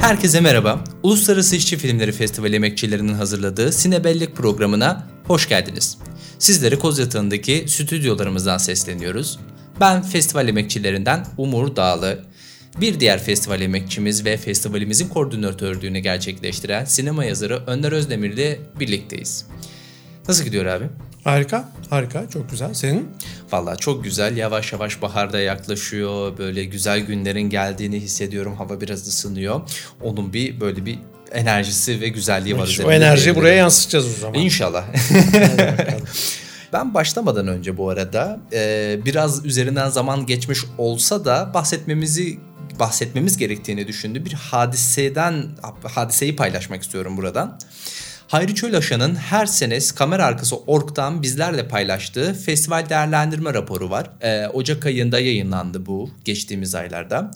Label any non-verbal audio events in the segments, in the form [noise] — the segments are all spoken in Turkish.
Herkese merhaba. Uluslararası İşçi Filmleri Festivali emekçilerinin hazırladığı Sinebellik programına hoş geldiniz. Sizlere Kozyatağı'ndaki stüdyolarımızdan sesleniyoruz. Ben festival emekçilerinden Umur Dağlı. Bir diğer festival emekçimiz ve festivalimizin koordinatörlüğünü gerçekleştiren sinema yazarı Önder Özdemir ile birlikteyiz. Nasıl gidiyor abi? Harika, harika. Çok güzel. Senin? Valla çok güzel. Yavaş yavaş baharda yaklaşıyor. Böyle güzel günlerin geldiğini hissediyorum. Hava biraz ısınıyor. Onun bir böyle bir enerjisi ve güzelliği var. O enerjiyi buraya yansıtacağız o zaman. İnşallah. [laughs] ben başlamadan önce bu arada e, biraz üzerinden zaman geçmiş olsa da bahsetmemizi bahsetmemiz gerektiğini düşündü. Bir hadiseden hadiseyi paylaşmak istiyorum buradan. Hayri Çölaşan'ın her sene kamera arkası ork'tan bizlerle paylaştığı festival değerlendirme raporu var. Ee, Ocak ayında yayınlandı bu geçtiğimiz aylarda.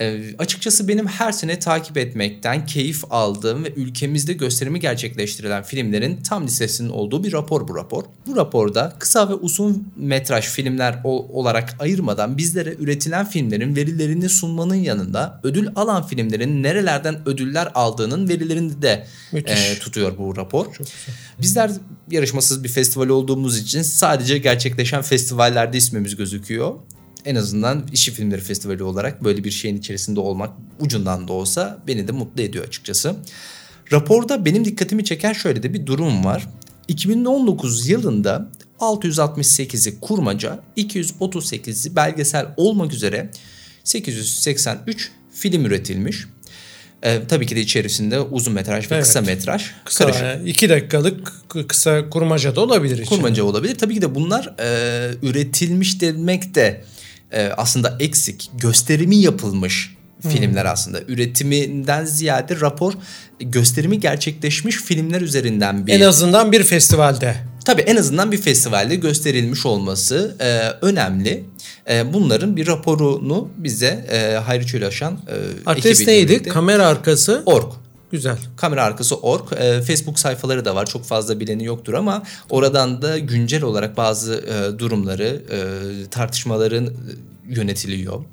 E, açıkçası benim her sene takip etmekten keyif aldığım ve ülkemizde gösterimi gerçekleştirilen filmlerin tam listesinin olduğu bir rapor bu rapor. Bu raporda kısa ve uzun metraj filmler olarak ayırmadan bizlere üretilen filmlerin verilerini sunmanın yanında ödül alan filmlerin nerelerden ödüller aldığının verilerini de e, tutuyor bu rapor. Bizler yarışmasız bir festival olduğumuz için sadece gerçekleşen festivallerde ismimiz gözüküyor en azından işi filmleri festivali olarak böyle bir şeyin içerisinde olmak ucundan da olsa beni de mutlu ediyor açıkçası. Raporda benim dikkatimi çeken şöyle de bir durum var. 2019 yılında 668'i kurmaca, 238'i belgesel olmak üzere 883 film üretilmiş. Ee, tabii ki de içerisinde uzun metraj ve evet. kısa metraj. Kısa, karışık. Yani iki dakikalık kısa kurmaca da olabilir. Kurmaca içinde. olabilir. Tabii ki de bunlar e, üretilmiş demek de e, aslında eksik, gösterimi yapılmış hmm. filmler aslında. Üretiminden ziyade rapor gösterimi gerçekleşmiş filmler üzerinden bir... En azından bir festivalde. Tabii en azından bir festivalde gösterilmiş olması e, önemli. E, bunların bir raporunu bize e, Hayri Çölaşan e, Adres neydi? Birlikte. Kamera arkası? Ork. Güzel. Kamera arkası org. E, Facebook sayfaları da var. Çok fazla bileni yoktur ama oradan da güncel olarak bazı e, durumları, e, tartışmaların e, yönetiliyor.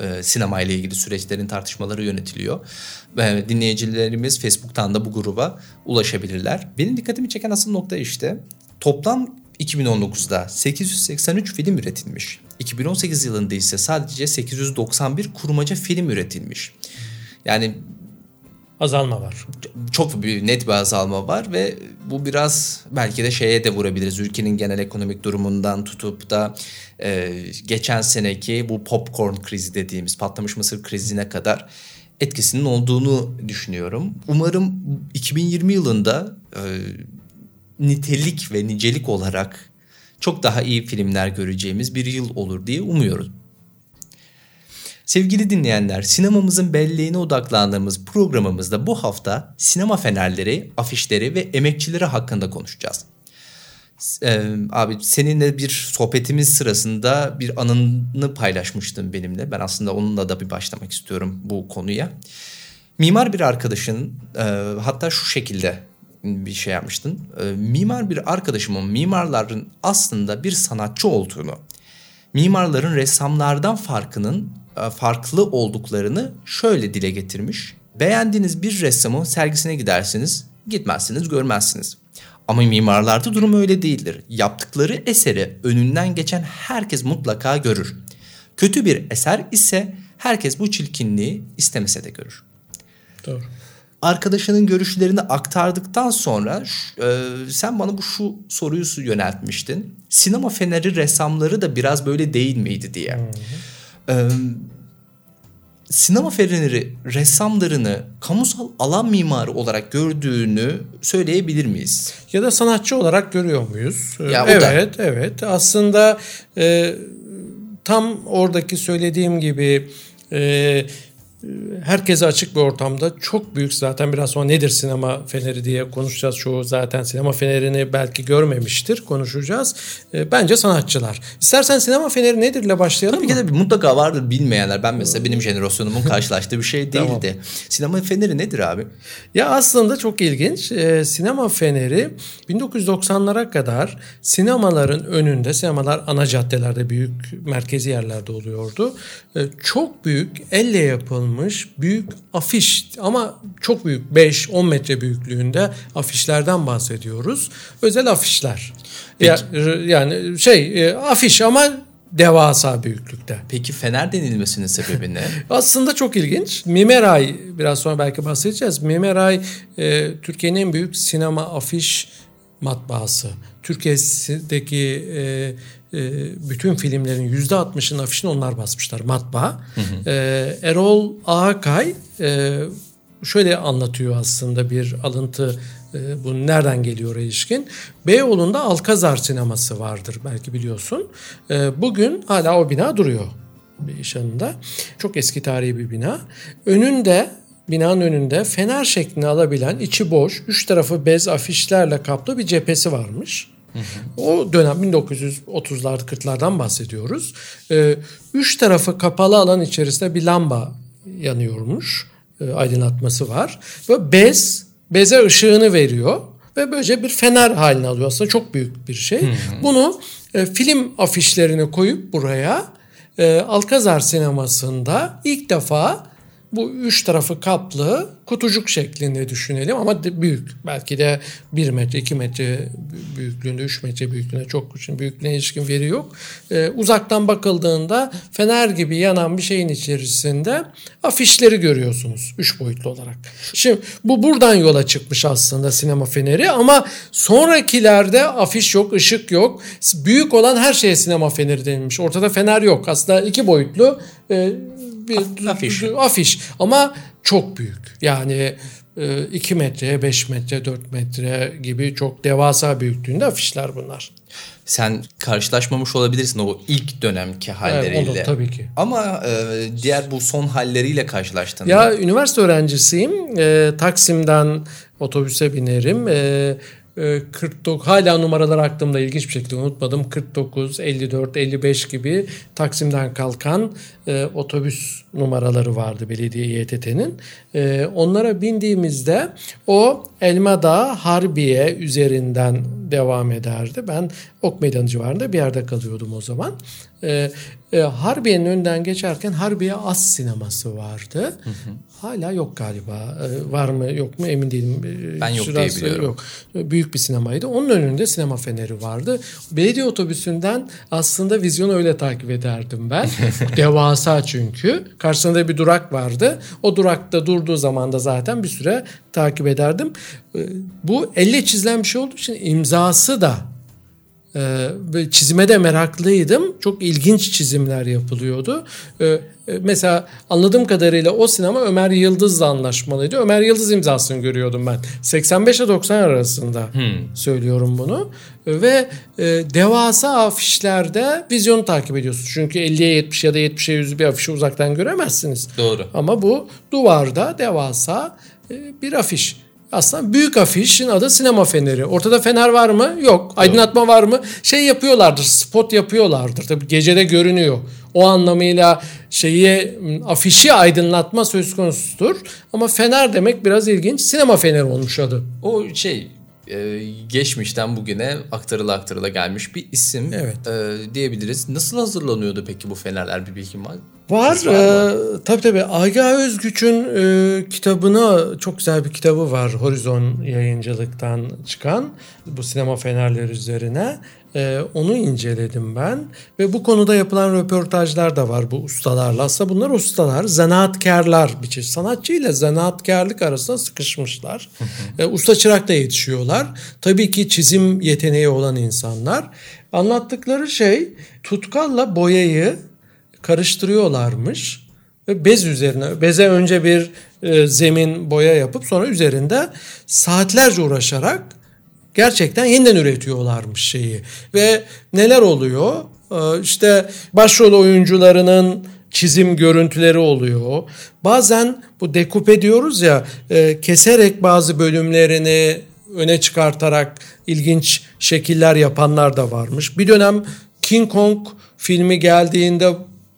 E, sinema ile ilgili süreçlerin tartışmaları yönetiliyor. E, dinleyicilerimiz Facebook'tan da bu gruba ulaşabilirler. Benim dikkatimi çeken asıl nokta işte toplam 2019'da 883 film üretilmiş. 2018 yılında ise sadece 891 kurmaca film üretilmiş. Yani azalma var. Çok bir net bir azalma var ve bu biraz belki de şeye de vurabiliriz. Ülkenin genel ekonomik durumundan tutup da e, geçen seneki bu popcorn krizi dediğimiz patlamış mısır krizine kadar etkisinin olduğunu düşünüyorum. Umarım 2020 yılında e, nitelik ve nicelik olarak çok daha iyi filmler göreceğimiz bir yıl olur diye umuyoruz. Sevgili dinleyenler, sinemamızın belleğine odaklandığımız programımızda bu hafta sinema fenerleri, afişleri ve emekçileri hakkında konuşacağız. Ee, abi seninle bir sohbetimiz sırasında bir anını paylaşmıştın benimle. Ben aslında onunla da bir başlamak istiyorum bu konuya. Mimar bir arkadaşın e, hatta şu şekilde bir şey yapmıştın. E, mimar bir arkadaşımın mimarların aslında bir sanatçı olduğunu, mimarların ressamlardan farkının farklı olduklarını şöyle dile getirmiş. Beğendiğiniz bir ressamın sergisine gidersiniz, gitmezsiniz, görmezsiniz. Ama mimarlarda durum öyle değildir. Yaptıkları eseri önünden geçen herkes mutlaka görür. Kötü bir eser ise herkes bu çirkinliği istemese de görür. Doğru. Arkadaşının görüşlerini aktardıktan sonra e, sen bana bu şu soruyu yöneltmiştin. Sinema feneri ressamları da biraz böyle değil miydi diye. Hı hı. Ee, sinema feneri ressamlarını kamusal alan mimarı olarak gördüğünü söyleyebilir miyiz? Ya da sanatçı olarak görüyor muyuz? Ya, evet, da. evet. Aslında e, tam oradaki söylediğim gibi e, herkese açık bir ortamda çok büyük zaten biraz sonra nedir sinema feneri diye konuşacağız. Çoğu zaten sinema fenerini belki görmemiştir konuşacağız. E, bence sanatçılar. İstersen sinema feneri nedir ile başlayalım Tabii mı? ki de mutlaka vardır bilmeyenler. Ben mesela benim jenerasyonumun karşılaştığı bir şey [laughs] değildi. tamam. Sinema feneri nedir abi? Ya aslında çok ilginç. E, sinema feneri 1990'lara kadar sinemaların önünde, sinemalar ana caddelerde büyük merkezi yerlerde oluyordu. E, çok büyük elle yapılmış asılmış büyük afiş ama çok büyük 5-10 metre büyüklüğünde afişlerden bahsediyoruz. Özel afişler. Ya, yani şey e, afiş ama devasa büyüklükte. Peki fener denilmesinin sebebi ne? [laughs] Aslında çok ilginç. Mimeray biraz sonra belki bahsedeceğiz. Mimeray e, Türkiye'nin en büyük sinema afiş matbaası. Türkiye'deki e, e, bütün filmlerin yüzde altmışın afişini onlar basmışlar matbaa. Hı hı. E, Erol Ağakay e, şöyle anlatıyor aslında bir alıntı e, bu nereden geliyor ilişkin. Beyoğlu'nda Alkazar sineması vardır belki biliyorsun. E, bugün hala o bina duruyor bir iş yanında. Çok eski tarihi bir bina. Önünde binanın önünde fener şeklini alabilen içi boş, üç tarafı bez afişlerle kaplı bir cephesi varmış. O dönem 1930'lar 40'lardan bahsediyoruz. Ee, üç tarafı kapalı alan içerisinde bir lamba yanıyormuş. E, aydınlatması var. Ve bez, beze ışığını veriyor. Ve böylece bir fener haline alıyor. Aslında çok büyük bir şey. Hı hı. Bunu e, film afişlerini koyup buraya e, Alkazar sinemasında ilk defa bu üç tarafı kaplı kutucuk şeklinde düşünelim ama büyük. Belki de 1 metre, 2 metre büyüklüğünde, 3 metre büyüklüğünde çok için büyüklüğüne ilişkin veri yok. Ee, uzaktan bakıldığında fener gibi yanan bir şeyin içerisinde afişleri görüyorsunuz 3 boyutlu olarak. Şimdi bu buradan yola çıkmış aslında sinema feneri ama sonrakilerde afiş yok, ışık yok. Büyük olan her şeye sinema feneri denilmiş. Ortada fener yok. Aslında iki boyutlu e, bir afiş. afiş ama çok büyük. Yani 2 e, metreye 5 metre 4 metre gibi çok devasa büyüklüğünde afişler bunlar. Sen karşılaşmamış olabilirsin o ilk dönemki halleriyle. Evet, olur tabii ki. Ama e, diğer bu son halleriyle karşılaştın. Ya üniversite öğrencisiyim. E, Taksim'den otobüse binerim. E, 49 ee, hala numaralar aklımda ilginç bir şekilde unutmadım. 49, 54, 55 gibi Taksim'den kalkan e, otobüs numaraları vardı belediye İETT'nin. E, onlara bindiğimizde o Elmadağ Harbiye üzerinden devam ederdi. Ben Ok Meydanı civarında bir yerde kalıyordum o zaman. E, e, Harbiye'nin önden geçerken Harbiye As sineması vardı. Hı hı. Hala yok galiba. E, var mı yok mu emin değilim. E, ben yok Şurası, diye biliyorum. Yok. Büyük bir sinemaydı. Onun önünde sinema feneri vardı. Belediye otobüsünden aslında vizyonu öyle takip ederdim ben. [laughs] Devasa çünkü. Karşısında bir durak vardı. O durakta durduğu zaman da zaten bir süre takip ederdim. Bu elle çizilen bir şey olduğu için imzası da ee, ve çizime de meraklıydım. Çok ilginç çizimler yapılıyordu. Ee, e, mesela anladığım kadarıyla o sinema Ömer Yıldız'la anlaşmalıydı. Ömer Yıldız imzasını görüyordum ben. 85 ile 90 arasında hmm. söylüyorum bunu. Ve e, devasa afişlerde vizyonu takip ediyorsunuz. Çünkü 50'ye 70 ya da 70'e 100 bir afişi uzaktan göremezsiniz. Doğru. Ama bu duvarda devasa e, bir afiş. Aslında büyük afişin adı sinema feneri. Ortada fener var mı? Yok. Aydınlatma var mı? Şey yapıyorlardır, spot yapıyorlardır. Tabii gecede görünüyor. O anlamıyla şeyi afişi aydınlatma söz konusudur. Ama fener demek biraz ilginç. Sinema feneri olmuş adı. O şey e, geçmişten bugüne aktarıla aktarıla gelmiş bir isim evet. e, diyebiliriz. Nasıl hazırlanıyordu peki bu fenerler bir bilgin var? Var. E, tabii tabii. Aga Özgüç'ün e, kitabına çok güzel bir kitabı var. Horizon yayıncılıktan çıkan bu sinema fenerleri üzerine. E, onu inceledim ben ve bu konuda yapılan röportajlar da var bu ustalarla. Aslında bunlar ustalar, zanaatkarlar bir çeşit. Sanatçı ile zanaatkarlık arasında sıkışmışlar. e, usta çırak da yetişiyorlar. Tabii ki çizim yeteneği olan insanlar. Anlattıkları şey tutkalla boyayı karıştırıyorlarmış ve bez üzerine beze önce bir e, zemin boya yapıp sonra üzerinde saatlerce uğraşarak gerçekten yeniden üretiyorlarmış şeyi. Ve neler oluyor? Ee, işte başrol oyuncularının çizim görüntüleri oluyor. Bazen bu dekupe diyoruz ya e, keserek bazı bölümlerini öne çıkartarak ilginç şekiller yapanlar da varmış. Bir dönem King Kong filmi geldiğinde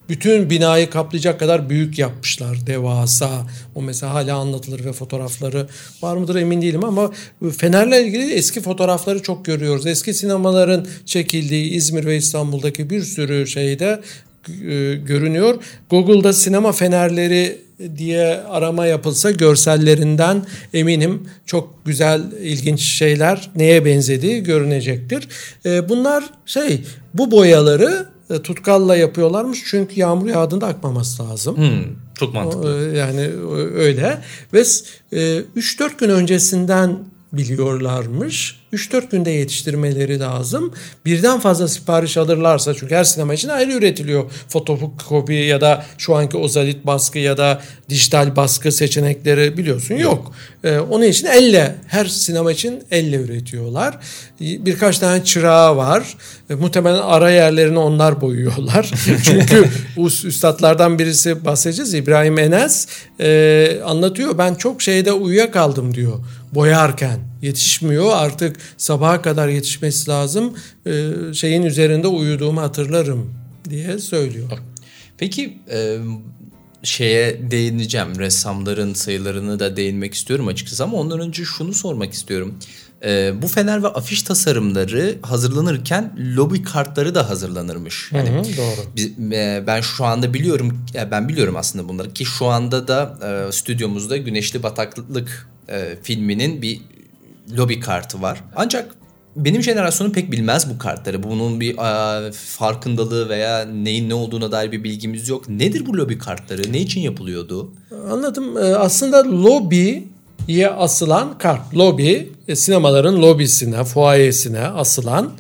bütün binayı kaplayacak kadar büyük yapmışlar. Devasa. O mesela hala anlatılır ve fotoğrafları var mıdır emin değilim ama Fener'le ilgili eski fotoğrafları çok görüyoruz. Eski sinemaların çekildiği İzmir ve İstanbul'daki bir sürü şeyde e, görünüyor. Google'da sinema fenerleri diye arama yapılsa görsellerinden eminim çok güzel ilginç şeyler neye benzediği görünecektir. E, bunlar şey bu boyaları e, tutkalla yapıyorlarmış çünkü yağmur yağdığında akmaması lazım. Hmm, çok mantıklı. E, yani öyle ve 3-4 gün öncesinden biliyorlarmış. 3-4 günde yetiştirmeleri lazım. Birden fazla sipariş alırlarsa çünkü her sinema için ayrı üretiliyor. Fotokopi ya da şu anki ozalit baskı ya da dijital baskı seçenekleri biliyorsun yok. Ee, onun için elle her sinema için elle üretiyorlar. Birkaç tane çırağı var. Ee, muhtemelen ara yerlerini onlar boyuyorlar. [laughs] çünkü üstadlardan birisi bahsedeceğiz. İbrahim Enes e, anlatıyor. Ben çok şeyde uyuyakaldım diyor boyarken yetişmiyor artık sabaha kadar yetişmesi lazım ee, şeyin üzerinde uyuduğumu hatırlarım diye söylüyor. Peki e, şeye değineceğim ressamların sayılarını da değinmek istiyorum açıkçası ama ondan önce şunu sormak istiyorum. E, bu fener ve afiş tasarımları hazırlanırken lobi kartları da hazırlanırmış. Hani hı hı, doğru. Biz, e, ben şu anda biliyorum, ben biliyorum aslında bunları ki şu anda da e, stüdyomuzda Güneşli Bataklık e, filminin bir lobi kartı var. Ancak benim jenerasyonum pek bilmez bu kartları. Bunun bir e, farkındalığı veya neyin ne olduğuna dair bir bilgimiz yok. Nedir bu lobi kartları? Ne için yapılıyordu? Anladım. E, aslında lobiye asılan kart. Lobi e, sinemaların lobisine, fuayesine asılan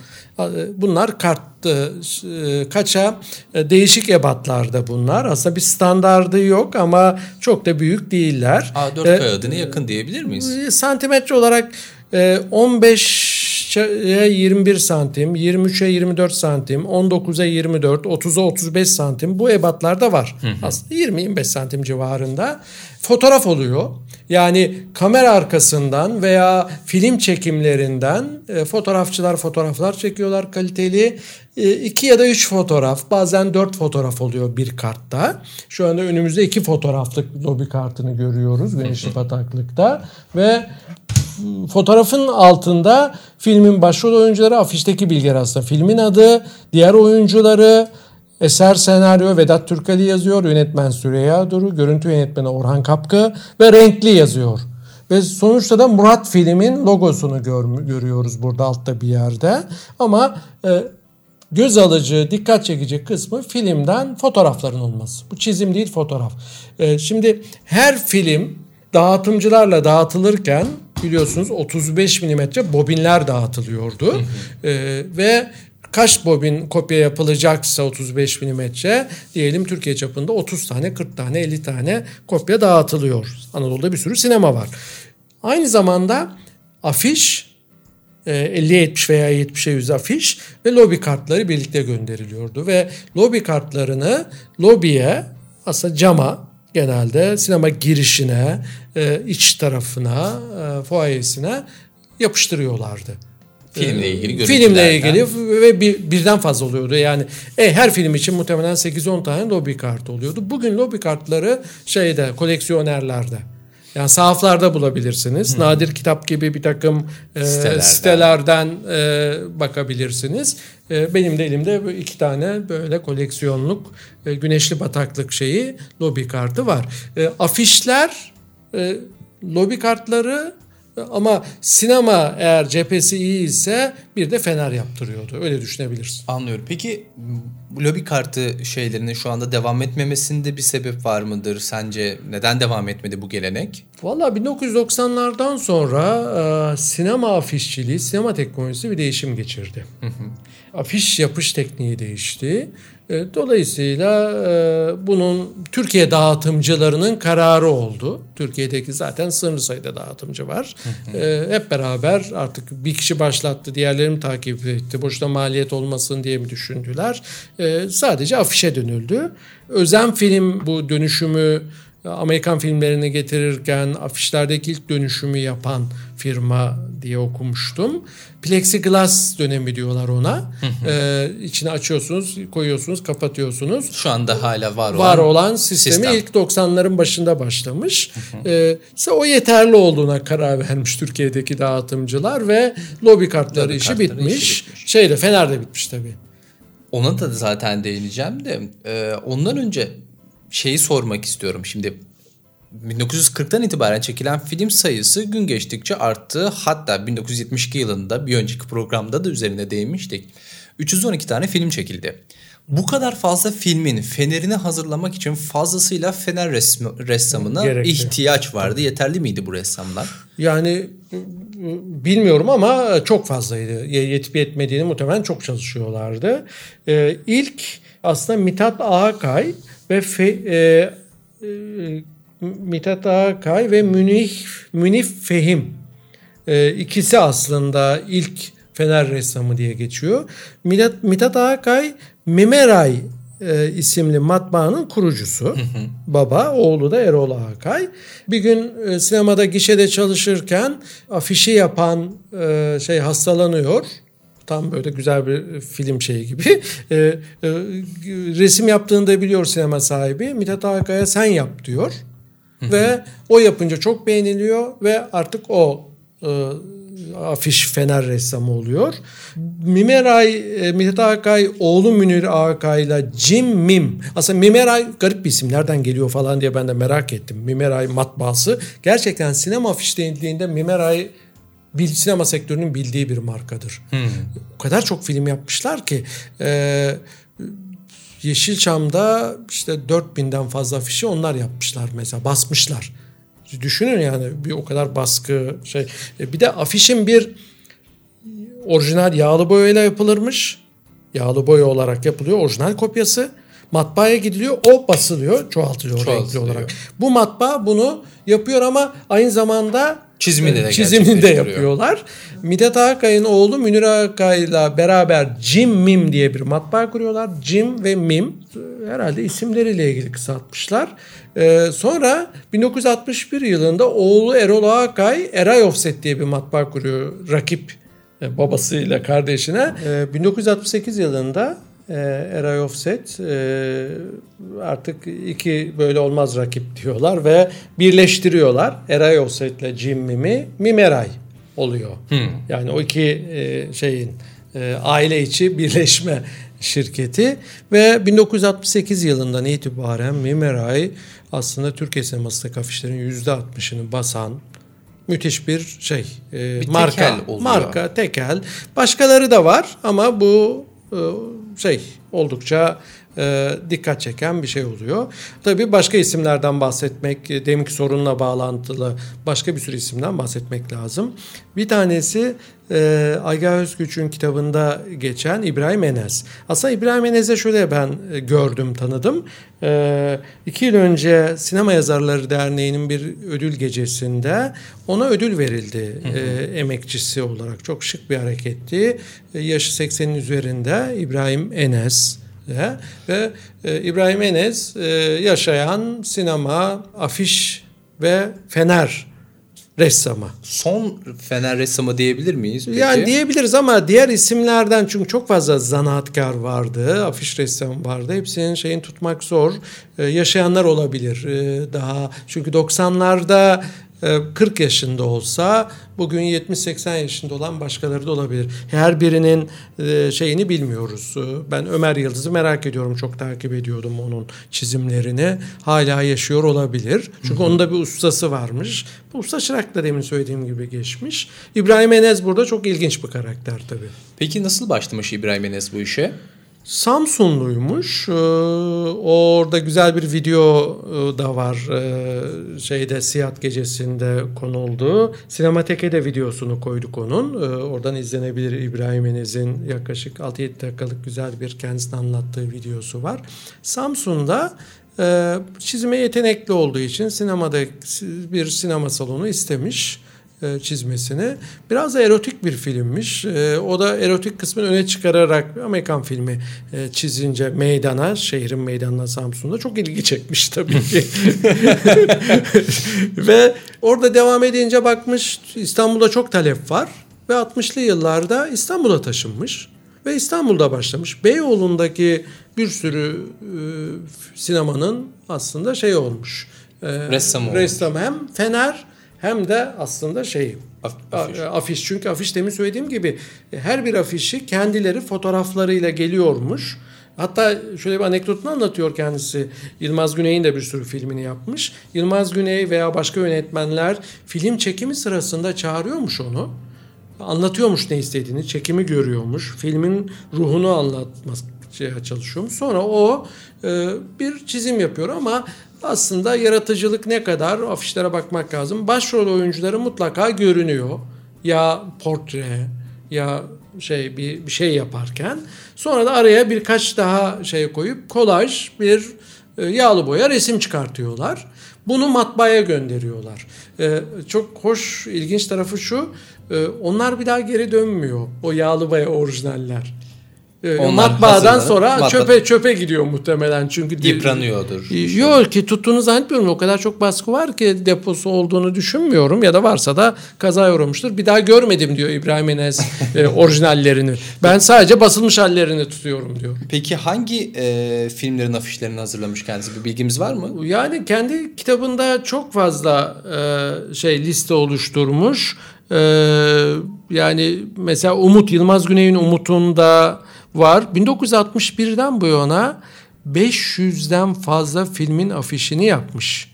Bunlar kart e, kaça e, değişik ebatlarda bunlar. Aslında bir standardı yok ama çok da büyük değiller. A4 e, kağıdına yakın diyebilir miyiz? Santimetre olarak 15'e 21 santim, 23'e 24 santim, 19'a 24, 30'a 35 santim bu ebatlarda var. Aslında 20-25 santim civarında fotoğraf oluyor. Yani kamera arkasından veya film çekimlerinden e, fotoğrafçılar fotoğraflar çekiyorlar kaliteli. E, iki ya da üç fotoğraf bazen dört fotoğraf oluyor bir kartta. Şu anda önümüzde iki fotoğraflık lobi kartını görüyoruz Güneşli Bataklık'ta. Ve fotoğrafın altında filmin başrol oyuncuları afişteki bilgiler aslında. Filmin adı, diğer oyuncuları, Eser senaryo Vedat Türkali yazıyor, yönetmen Süreyya Duru, görüntü yönetmeni Orhan Kapkı ve renkli yazıyor. Ve sonuçta da Murat filmin logosunu gör, görüyoruz burada altta bir yerde. Ama e, göz alıcı, dikkat çekici kısmı filmden fotoğrafların olması. Bu çizim değil fotoğraf. E, şimdi her film dağıtımcılarla dağıtılırken biliyorsunuz 35 milimetre bobinler dağıtılıyordu. Hı hı. E, ve kaç bobin kopya yapılacaksa 35 milimetre diyelim Türkiye çapında 30 tane, 40 tane, 50 tane kopya dağıtılıyor. Anadolu'da bir sürü sinema var. Aynı zamanda afiş 50-70 e, veya 70'e 100 afiş ve lobi kartları birlikte gönderiliyordu. Ve lobi kartlarını lobiye aslında cama genelde sinema girişine, e, iç tarafına, e, fuayesine yapıştırıyorlardı. Filmle ilgili Filmle ilgili ve bir, birden fazla oluyordu. Yani e, her film için muhtemelen 8-10 tane lobi kartı oluyordu. Bugün lobi kartları şeyde koleksiyonerlerde. Yani sahaflarda bulabilirsiniz. Hmm. Nadir kitap gibi bir takım e, sitelerden, sitelerden e, bakabilirsiniz. E, benim de elimde iki tane böyle koleksiyonluk e, güneşli bataklık şeyi lobi kartı var. E, afişler e, lobi kartları ama sinema eğer cephesi iyi ise bir de fener yaptırıyordu. Öyle düşünebilirsin. Anlıyorum. Peki lobi kartı şeylerinin şu anda devam etmemesinde bir sebep var mıdır? Sence neden devam etmedi bu gelenek? Valla 1990'lardan sonra e, sinema afişçiliği, sinema teknolojisi bir değişim geçirdi. Hı hı. Afiş yapış tekniği değişti. E, dolayısıyla e, bunun Türkiye dağıtımcılarının kararı oldu. Türkiye'deki zaten sınırlı sayıda dağıtımcı var. E, hep beraber artık bir kişi başlattı, diğerleri mi takip etti, boşuna maliyet olmasın diye mi düşündüler? Sadece afişe dönüldü. Özen film bu dönüşümü Amerikan filmlerini getirirken afişlerdeki ilk dönüşümü yapan firma diye okumuştum. Plexiglass dönemi diyorlar ona. ee, içine açıyorsunuz, koyuyorsunuz, kapatıyorsunuz. Şu anda hala var olan, var olan sistemi sistem. ilk 90'ların başında başlamış. ee, o yeterli olduğuna karar vermiş Türkiye'deki dağıtımcılar ve lobi kartları, lobi işi, kartları bitmiş. işi bitmiş. Şeyde Fener'de bitmiş tabii. Ona da zaten değineceğim de e, ondan önce şeyi sormak istiyorum. Şimdi 1940'tan itibaren çekilen film sayısı gün geçtikçe arttı. Hatta 1972 yılında bir önceki programda da üzerine değinmiştik. 312 tane film çekildi. Bu kadar fazla filmin fenerini hazırlamak için fazlasıyla fener resmi, ressamına Gerekli. ihtiyaç vardı. Yeterli miydi bu ressamlar? Yani bilmiyorum ama çok fazlaydı. Yetip yetmediğini muhtemelen çok çalışıyorlardı. Ee, ilk aslında Mithat Ağakay ve Fe, e, e, Mithat Ağakay ve Münih, Münif Fehim e, ikisi aslında ilk Fener ressamı diye geçiyor. Mithat, Mithat Ağakay Mimeray e, isimli matbaanın kurucusu. Hı hı. Baba, oğlu da Erol Akay. Bir gün e, sinemada gişede çalışırken afişi yapan e, şey hastalanıyor. Tam böyle güzel bir film şeyi gibi. [laughs] E, e, resim yaptığını da biliyor sinema sahibi. Mithat Akay'a sen yap diyor. Ve o yapınca çok beğeniliyor ve artık o e, afiş fener ressamı oluyor. Mimeray, e, Mithat Akay oğlu Münir Akay ile Jim Mim. Aslında Mimeray garip bir isim. Nereden geliyor falan diye ben de merak ettim. Mimeray matbaası. Gerçekten sinema afiş denildiğinde Mimeray bil, sinema sektörünün bildiği bir markadır. Hmm. O kadar çok film yapmışlar ki e, Yeşilçam'da işte 4000'den fazla afişi onlar yapmışlar mesela basmışlar. Düşünün yani bir o kadar baskı şey. E, bir de afişin bir orijinal yağlı boyayla yapılırmış. Yağlı boya olarak yapılıyor orijinal kopyası. Matbaaya gidiliyor o basılıyor çoğaltılıyor, çoğaltılıyor. renkli olarak. Bu matbaa bunu yapıyor ama aynı zamanda çizimini de, çizimini de yapıyorlar. Mithat Akay'ın oğlu Münir Akay'la beraber Jim Mim diye bir matbaa kuruyorlar. Jim ve Mim herhalde isimleriyle ilgili kısaltmışlar. Ee, sonra 1961 yılında oğlu Erol Akay Eray Offset diye bir matbaa kuruyor. Rakip e, babasıyla kardeşine. Ee, 1968 yılında Eray Offset e, artık iki böyle olmaz rakip diyorlar ve birleştiriyorlar. Eray Offset ile Jim Mim'i Mimeray oluyor. Hmm. Yani o iki e, şeyin e, aile içi birleşme şirketi ve 1968 yılından itibaren Mimeray aslında Türkiye sinemasındaki afişlerin %60'ını basan müthiş bir şey e, bir marka tekel oluyor. marka tekel başkaları da var ama bu e, şey oldukça e, dikkat çeken bir şey oluyor. Tabii başka isimlerden bahsetmek, e, deminki sorunla bağlantılı başka bir sürü isimden bahsetmek lazım. Bir tanesi e, Ayga Özgüç'ün kitabında geçen İbrahim Enes. Aslında İbrahim Enes'e şöyle ben e, gördüm, tanıdım. E, iki yıl önce Sinema Yazarları Derneği'nin bir ödül gecesinde ona ödül verildi hı hı. E, emekçisi olarak. Çok şık bir hareketti. E, yaşı 80'in üzerinde İbrahim Enes ve e, İbrahim Enes e, yaşayan sinema, afiş ve fener ressamı. Son fener ressamı diyebilir miyiz peki? Yani diyebiliriz ama diğer isimlerden çünkü çok fazla zanaatkar vardı, afiş ressam vardı. Hepsinin şeyin tutmak zor. Ee, yaşayanlar olabilir. Ee, daha çünkü 90'larda 40 ee, yaşında olsa bugün 70-80 yaşında olan başkaları da olabilir. Her birinin e, şeyini bilmiyoruz. Ee, ben Ömer Yıldız'ı merak ediyorum. Çok takip ediyordum onun çizimlerini. Hala yaşıyor olabilir. Çünkü onun da bir ustası varmış. Bu usta çırak da demin söylediğim gibi geçmiş. İbrahim Enes burada çok ilginç bir karakter tabii. Peki nasıl başlamış İbrahim Enes bu işe? Samsunluymuş. Ee, orada güzel bir video e, da var. Ee, şeyde Siyat gecesinde konuldu. Sinemateke de videosunu koyduk onun. Ee, oradan izlenebilir İbrahim Enez'in yaklaşık 6-7 dakikalık güzel bir kendisini anlattığı videosu var. Samsun'da e, çizime yetenekli olduğu için sinemada bir sinema salonu istemiş. E, çizmesini. Biraz da erotik bir filmmiş. E, o da erotik kısmını öne çıkararak bir Amerikan filmi e, çizince meydana, şehrin meydanına Samsun'da çok ilgi çekmiş tabii ki. [laughs] Ve orada devam edince bakmış İstanbul'da çok talep var ve 60'lı yıllarda İstanbul'a taşınmış ve İstanbul'da başlamış. Beyoğlu'ndaki bir sürü e, sinemanın aslında şey olmuş. E, ressam olmuş. Ressam hem Fener hem de aslında şey afiş. afiş. Çünkü afiş demin söylediğim gibi her bir afişi kendileri fotoğraflarıyla geliyormuş Hatta şöyle bir anekdotunu anlatıyor kendisi. Yılmaz Güney'in de bir sürü filmini yapmış. Yılmaz Güney veya başka yönetmenler film çekimi sırasında çağırıyormuş onu. Anlatıyormuş ne istediğini, çekimi görüyormuş. Filmin ruhunu anlatmaya çalışıyormuş. Sonra o e, bir çizim yapıyor ama aslında yaratıcılık ne kadar afişlere bakmak lazım. Başrol oyuncuları mutlaka görünüyor. Ya portre ya şey bir, bir şey yaparken sonra da araya birkaç daha şey koyup kolaj bir e, yağlı boya resim çıkartıyorlar. Bunu matbaaya gönderiyorlar. E, çok hoş, ilginç tarafı şu. E, onlar bir daha geri dönmüyor. O yağlı boya orijinaller. Onlar matbaadan sonra matbaa... çöpe çöpe gidiyor muhtemelen çünkü yıpranıyordur. Yok ki tuttuğunu zannetmiyorum. O kadar çok baskı var ki deposu olduğunu düşünmüyorum ya da varsa da kaza uğramıştır. Bir daha görmedim diyor İbrahim Enes e, [laughs] orijinallerini. Ben sadece basılmış hallerini tutuyorum diyor. Peki hangi e, filmlerin afişlerini hazırlamış kendisi? Bir bilgimiz var mı? Yani kendi kitabında çok fazla e, şey liste oluşturmuş. E, yani mesela Umut Yılmaz Güney'in Umut'unda var. 1961'den bu yana 500'den fazla filmin afişini yapmış.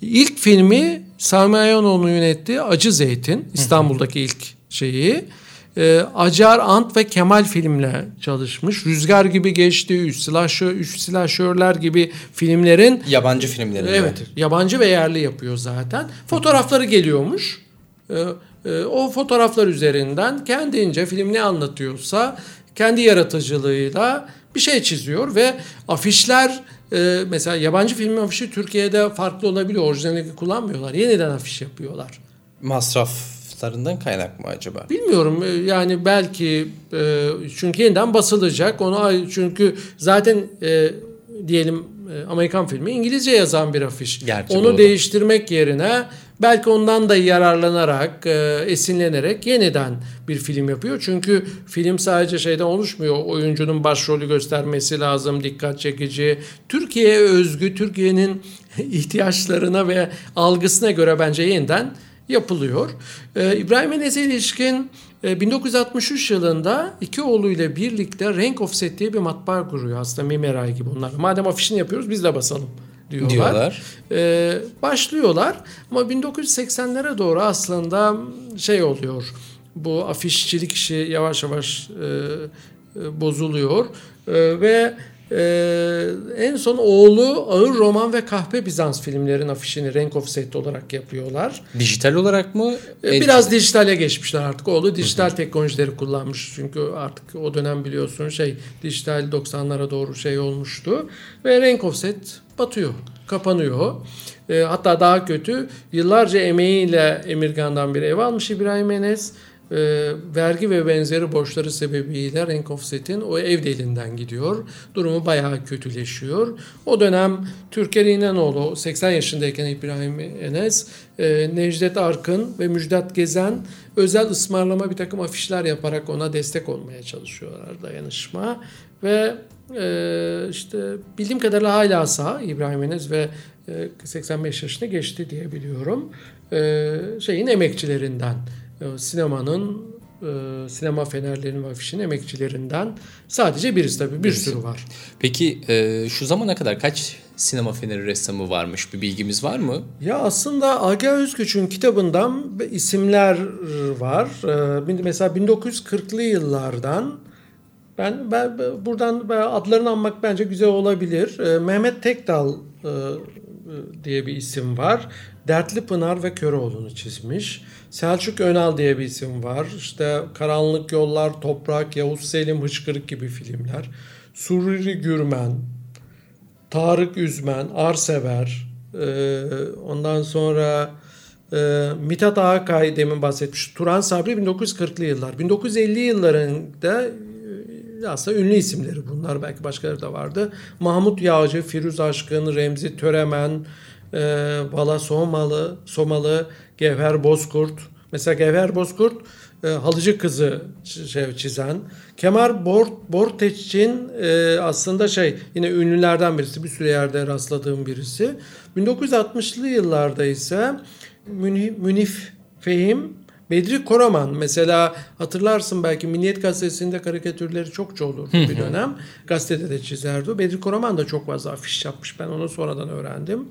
İlk filmi Sami Ayanoğlu'nun yönettiği Acı Zeytin, İstanbul'daki ilk şeyi. E, Acar, Ant ve Kemal filmle çalışmış. Rüzgar gibi geçti, Üç Silahşör, Üç Silahşörler gibi filmlerin... Yabancı filmleri. Evet, yabancı ve yerli yapıyor zaten. Fotoğrafları geliyormuş. E, e, o fotoğraflar üzerinden kendince film ne anlatıyorsa kendi yaratıcılığıyla bir şey çiziyor ve afişler e, mesela yabancı filmin afişi Türkiye'de farklı olabiliyor. Orijinalini kullanmıyorlar. Yeniden afiş yapıyorlar. Masraflarından kaynak mı acaba? Bilmiyorum. E, yani belki e, çünkü yeniden basılacak. Onu çünkü zaten e, diyelim Amerikan filmi İngilizce yazan bir afiş. Gerçi Onu doğru. değiştirmek yerine belki ondan da yararlanarak, e, esinlenerek yeniden bir film yapıyor. Çünkü film sadece şeyden oluşmuyor. Oyuncunun başrolü göstermesi lazım, dikkat çekici. Türkiye'ye özgü, Türkiye'nin [laughs] ihtiyaçlarına ve algısına göre bence yeniden yapılıyor. Ee, İbrahim Enes'e ilişkin 1963 e, yılında iki oğluyla birlikte Rank Offset diye bir matbaa kuruyor. Aslında Mimeray gibi onlar. Madem afişini yapıyoruz biz de basalım diyorlar. diyorlar. Ee, başlıyorlar ama 1980'lere doğru aslında şey oluyor. Bu afişçilik işi yavaş yavaş e, e, bozuluyor e, ve ee, en son oğlu ağır roman ve kahpe Bizans filmlerin afişini renk offset olarak yapıyorlar. Dijital olarak mı? Ee, biraz dijitale geçmişler artık. Oğlu dijital teknolojileri kullanmış. Çünkü artık o dönem biliyorsun şey dijital 90'lara doğru şey olmuştu. Ve renk offset batıyor, kapanıyor. Ee, hatta daha kötü yıllarca emeğiyle Emirgan'dan bir ev almış İbrahim Enes e, vergi ve benzeri borçları sebebiyle Rank Offset'in o ev elinden gidiyor. Durumu bayağı kötüleşiyor. O dönem Türker İnanoğlu 80 yaşındayken İbrahim Enes, e, Necdet Arkın ve Müjdat Gezen özel ısmarlama bir takım afişler yaparak ona destek olmaya çalışıyorlar dayanışma. Ve e, işte bildiğim kadarıyla hala sağ İbrahim Enes ve e, 85 yaşını geçti diye biliyorum. E, şeyin emekçilerinden sinemanın e, sinema fenerlerinin ve afişin emekçilerinden sadece birisi tabii bir birisi. sürü var. Peki e, şu zamana kadar kaç sinema feneri ressamı varmış bir bilgimiz var mı? Ya aslında Aga Özgüç'ün kitabından isimler var. E, mesela 1940'lı yıllardan ben, ben buradan adlarını anmak bence güzel olabilir. E, Mehmet Tekdal e, diye bir isim var. Dertli Pınar ve Köroğlu'nu çizmiş. Selçuk Önal diye bir isim var. İşte Karanlık Yollar, Toprak, Yavuz Selim, Hıçkırık gibi filmler. Sururi Gürmen, Tarık Üzmen, Arsever, e, ondan sonra e, Mithat Ağakay demin bahsetmiş. Turan Sabri 1940'lı yıllar. 1950 yıllarında aslında ünlü isimleri bunlar. Belki başkaları da vardı. Mahmut Yağcı, Firuz Aşkın, Remzi Töremen, e, Bala Somalı, Somalı, Gevher Bozkurt. Mesela Gevher Bozkurt e, halıcı kızı şey, çizen. Kemal Bort, Borteç'in e, aslında şey yine ünlülerden birisi. Bir süre yerde rastladığım birisi. 1960'lı yıllarda ise Münif, Münif Fehim Bedri Koraman mesela hatırlarsın belki Milliyet Gazetesi'nde karikatürleri çokça olurdu bir dönem. Gazetede de çizerdi. Bedri Koraman da çok fazla afiş yapmış. Ben onu sonradan öğrendim.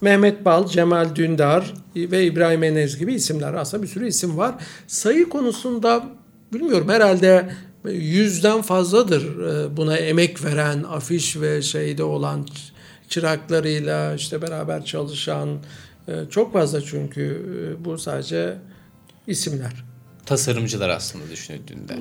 Mehmet Bal, Cemal Dündar ve İbrahim Enez gibi isimler. Aslında bir sürü isim var. Sayı konusunda bilmiyorum herhalde yüzden fazladır e, buna emek veren, afiş ve şeyde olan çıraklarıyla işte beraber çalışan e, çok fazla çünkü e, bu sadece isimler. Tasarımcılar aslında düşünüldüğünde.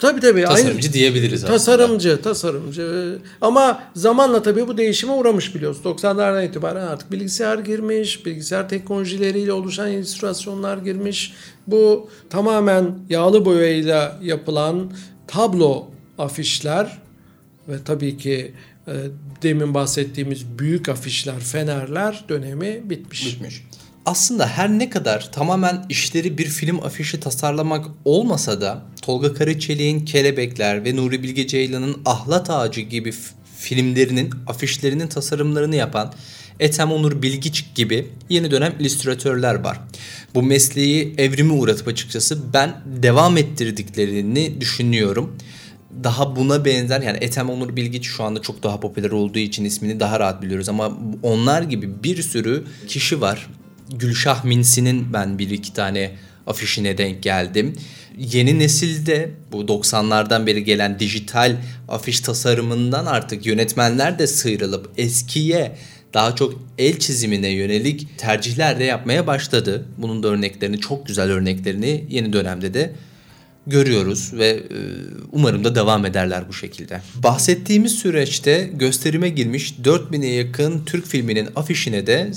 Tabii tabii. Tasarımcı aynı, diyebiliriz aslında. Tasarımcı, tasarımcı. Ama zamanla tabii bu değişime uğramış biliyoruz. 90'lardan itibaren artık bilgisayar girmiş, bilgisayar teknolojileriyle oluşan illüstrasyonlar girmiş. Bu tamamen yağlı boyayla yapılan tablo afişler ve tabii ki e, demin bahsettiğimiz büyük afişler, fenerler dönemi bitmiş. Bitmiş. Aslında her ne kadar tamamen işleri bir film afişi tasarlamak olmasa da Tolga Karaçelik'in Kelebekler ve Nuri Bilge Ceylan'ın Ahlat Ağacı gibi filmlerinin afişlerinin tasarımlarını yapan Ethem Onur Bilgiç gibi yeni dönem illüstratörler var. Bu mesleği evrimi uğratıp açıkçası ben devam ettirdiklerini düşünüyorum daha buna benzer yani Ethem Onur Bilgiç şu anda çok daha popüler olduğu için ismini daha rahat biliyoruz ama onlar gibi bir sürü kişi var. Gülşah Minsi'nin ben bir iki tane afişine denk geldim. Yeni nesilde bu 90'lardan beri gelen dijital afiş tasarımından artık yönetmenler de sıyrılıp eskiye daha çok el çizimine yönelik tercihler de yapmaya başladı. Bunun da örneklerini, çok güzel örneklerini yeni dönemde de görüyoruz ve e, umarım da devam ederler bu şekilde. Bahsettiğimiz süreçte gösterime girmiş 4000'e yakın Türk filminin afişine de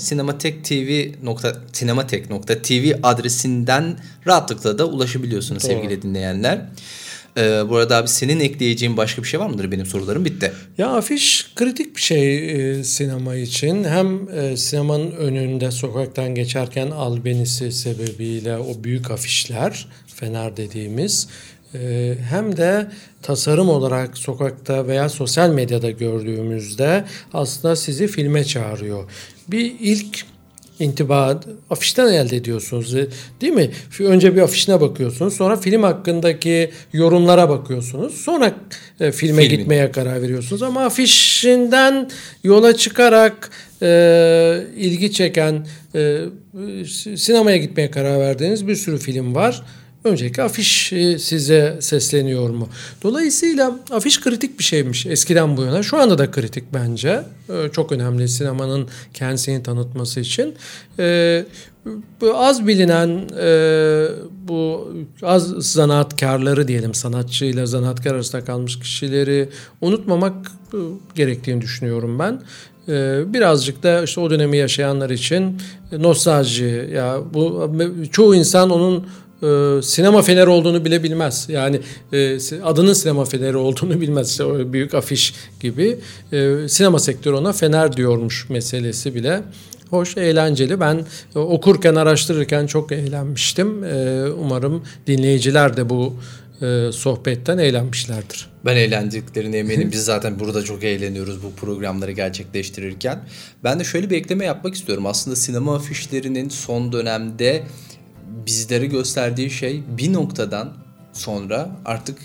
sinematek.tv adresinden rahatlıkla da ulaşabiliyorsunuz Doğru. sevgili dinleyenler. Ee, bu arada abi senin ekleyeceğin başka bir şey var mıdır? Benim sorularım bitti. Ya afiş kritik bir şey e, sinema için. Hem e, sinemanın önünde sokaktan geçerken albenisi sebebiyle o büyük afişler fener dediğimiz e, hem de tasarım olarak sokakta veya sosyal medyada gördüğümüzde aslında sizi filme çağırıyor. Bir ilk intiba afişten elde ediyorsunuz değil mi? Önce bir afişine bakıyorsunuz sonra film hakkındaki yorumlara bakıyorsunuz sonra e, filme Filmin. gitmeye karar veriyorsunuz ama afişinden yola çıkarak e, ilgi çeken e, sinemaya gitmeye karar verdiğiniz bir sürü film var. Öncelikle afiş e, size sesleniyor mu? Dolayısıyla afiş kritik bir şeymiş eskiden bu yana. Şu anda da kritik bence. E, çok önemli sinemanın kendisini tanıtması için. E, az bilinen bu az zanaatkarları diyelim sanatçıyla zanaatkar arasında kalmış kişileri unutmamak gerektiğini düşünüyorum ben birazcık da işte o dönemi yaşayanlar için nostalji ya bu çoğu insan onun e, sinema feneri olduğunu bile bilmez. Yani e, adının sinema feneri olduğunu [laughs] bilmez. İşte o büyük afiş gibi. E, sinema sektörü ona fener diyormuş meselesi bile. Hoş, eğlenceli. Ben e, okurken, araştırırken çok eğlenmiştim. E, umarım dinleyiciler de bu e, sohbetten eğlenmişlerdir. Ben eğlendiklerine eminim. [laughs] Biz zaten burada çok eğleniyoruz bu programları gerçekleştirirken. Ben de şöyle bir ekleme yapmak istiyorum. Aslında sinema afişlerinin son dönemde bizlere gösterdiği şey bir noktadan sonra artık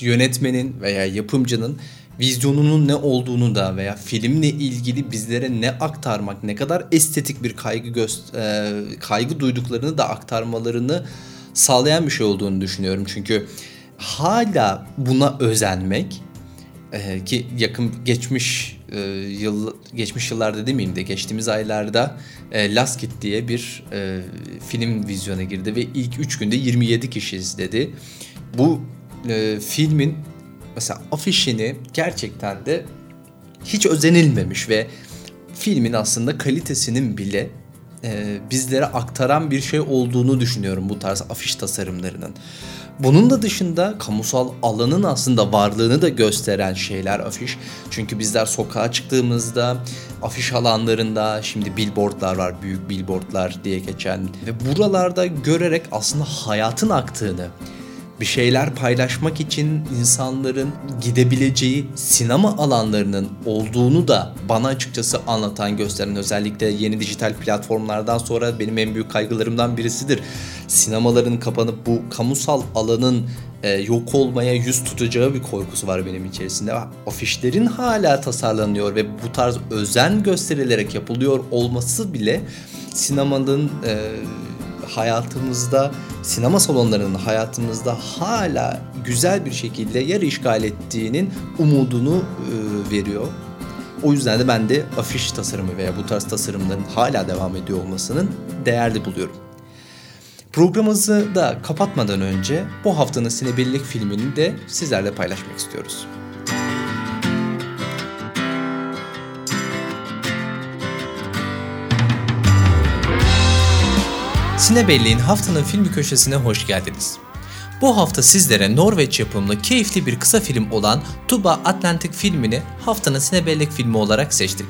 yönetmenin veya yapımcının vizyonunun ne olduğunu da veya filmle ilgili bizlere ne aktarmak, ne kadar estetik bir kaygı göst e, kaygı duyduklarını da aktarmalarını sağlayan bir şey olduğunu düşünüyorum. Çünkü hala buna özenmek e, ki yakın geçmiş e, yıl geçmiş yıllarda demeyeyim de geçtiğimiz aylarda e, Last Kid diye bir e, film vizyona girdi ve ilk 3 günde 27 kişi izledi. Bu e, filmin mesela afişini gerçekten de hiç özenilmemiş ve filmin aslında kalitesinin bile e, bizlere aktaran bir şey olduğunu düşünüyorum bu tarz afiş tasarımlarının. Bunun da dışında kamusal alanın aslında varlığını da gösteren şeyler afiş. Çünkü bizler sokağa çıktığımızda afiş alanlarında şimdi billboardlar var, büyük billboardlar diye geçen ve buralarda görerek aslında hayatın aktığını, bir şeyler paylaşmak için insanların gidebileceği sinema alanlarının olduğunu da bana açıkçası anlatan gösteren özellikle yeni dijital platformlardan sonra benim en büyük kaygılarımdan birisidir. Sinemaların kapanıp bu kamusal alanın e, yok olmaya yüz tutacağı bir korkusu var benim içerisinde. Afişlerin hala tasarlanıyor ve bu tarz özen gösterilerek yapılıyor olması bile sinemanın e, hayatımızda, sinema salonlarının hayatımızda hala güzel bir şekilde yer işgal ettiğinin umudunu e, veriyor. O yüzden de ben de afiş tasarımı veya bu tarz tasarımların hala devam ediyor olmasının değerli buluyorum. Programımızı da kapatmadan önce bu haftanın sinebellik filmini de sizlerle paylaşmak istiyoruz. Sinebelliğin haftanın filmi köşesine hoş geldiniz. Bu hafta sizlere Norveç yapımlı keyifli bir kısa film olan Tuba Atlantic filmini haftanın sinebellik filmi olarak seçtik.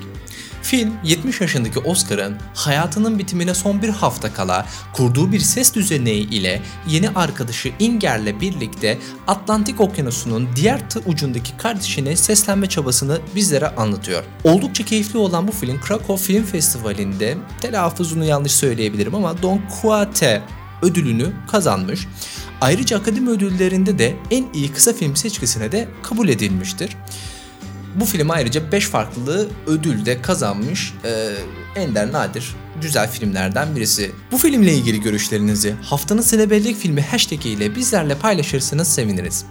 Film 70 yaşındaki Oscar'ın hayatının bitimine son bir hafta kala kurduğu bir ses düzeneği ile yeni arkadaşı Inger'le birlikte Atlantik Okyanusu'nun diğer ucundaki kardeşine seslenme çabasını bizlere anlatıyor. Oldukça keyifli olan bu film Krakow Film Festivali'nde telaffuzunu yanlış söyleyebilirim ama Don Quixote ödülünü kazanmış. Ayrıca akademi ödüllerinde de en iyi kısa film seçkisine de kabul edilmiştir. Bu film ayrıca 5 farklı ödül de kazanmış. Ee, ender nadir güzel filmlerden birisi. Bu filmle ilgili görüşlerinizi haftanın sinebellik filmi hashtag ile bizlerle paylaşırsanız seviniriz.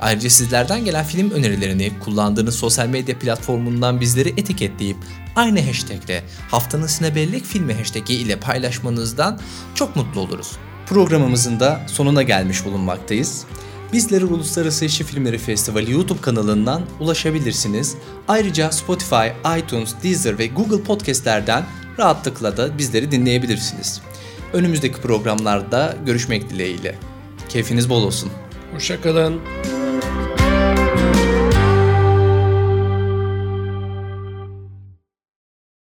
Ayrıca sizlerden gelen film önerilerini kullandığınız sosyal medya platformundan bizleri etiketleyip aynı hashtagle haftanın sinebellik filmi hashtag ile paylaşmanızdan çok mutlu oluruz. Programımızın da sonuna gelmiş bulunmaktayız. Bizlere Uluslararası İşçi Filmleri Festivali YouTube kanalından ulaşabilirsiniz. Ayrıca Spotify, iTunes, Deezer ve Google Podcast'lerden rahatlıkla da bizleri dinleyebilirsiniz. Önümüzdeki programlarda görüşmek dileğiyle. Keyfiniz bol olsun. Hoşçakalın.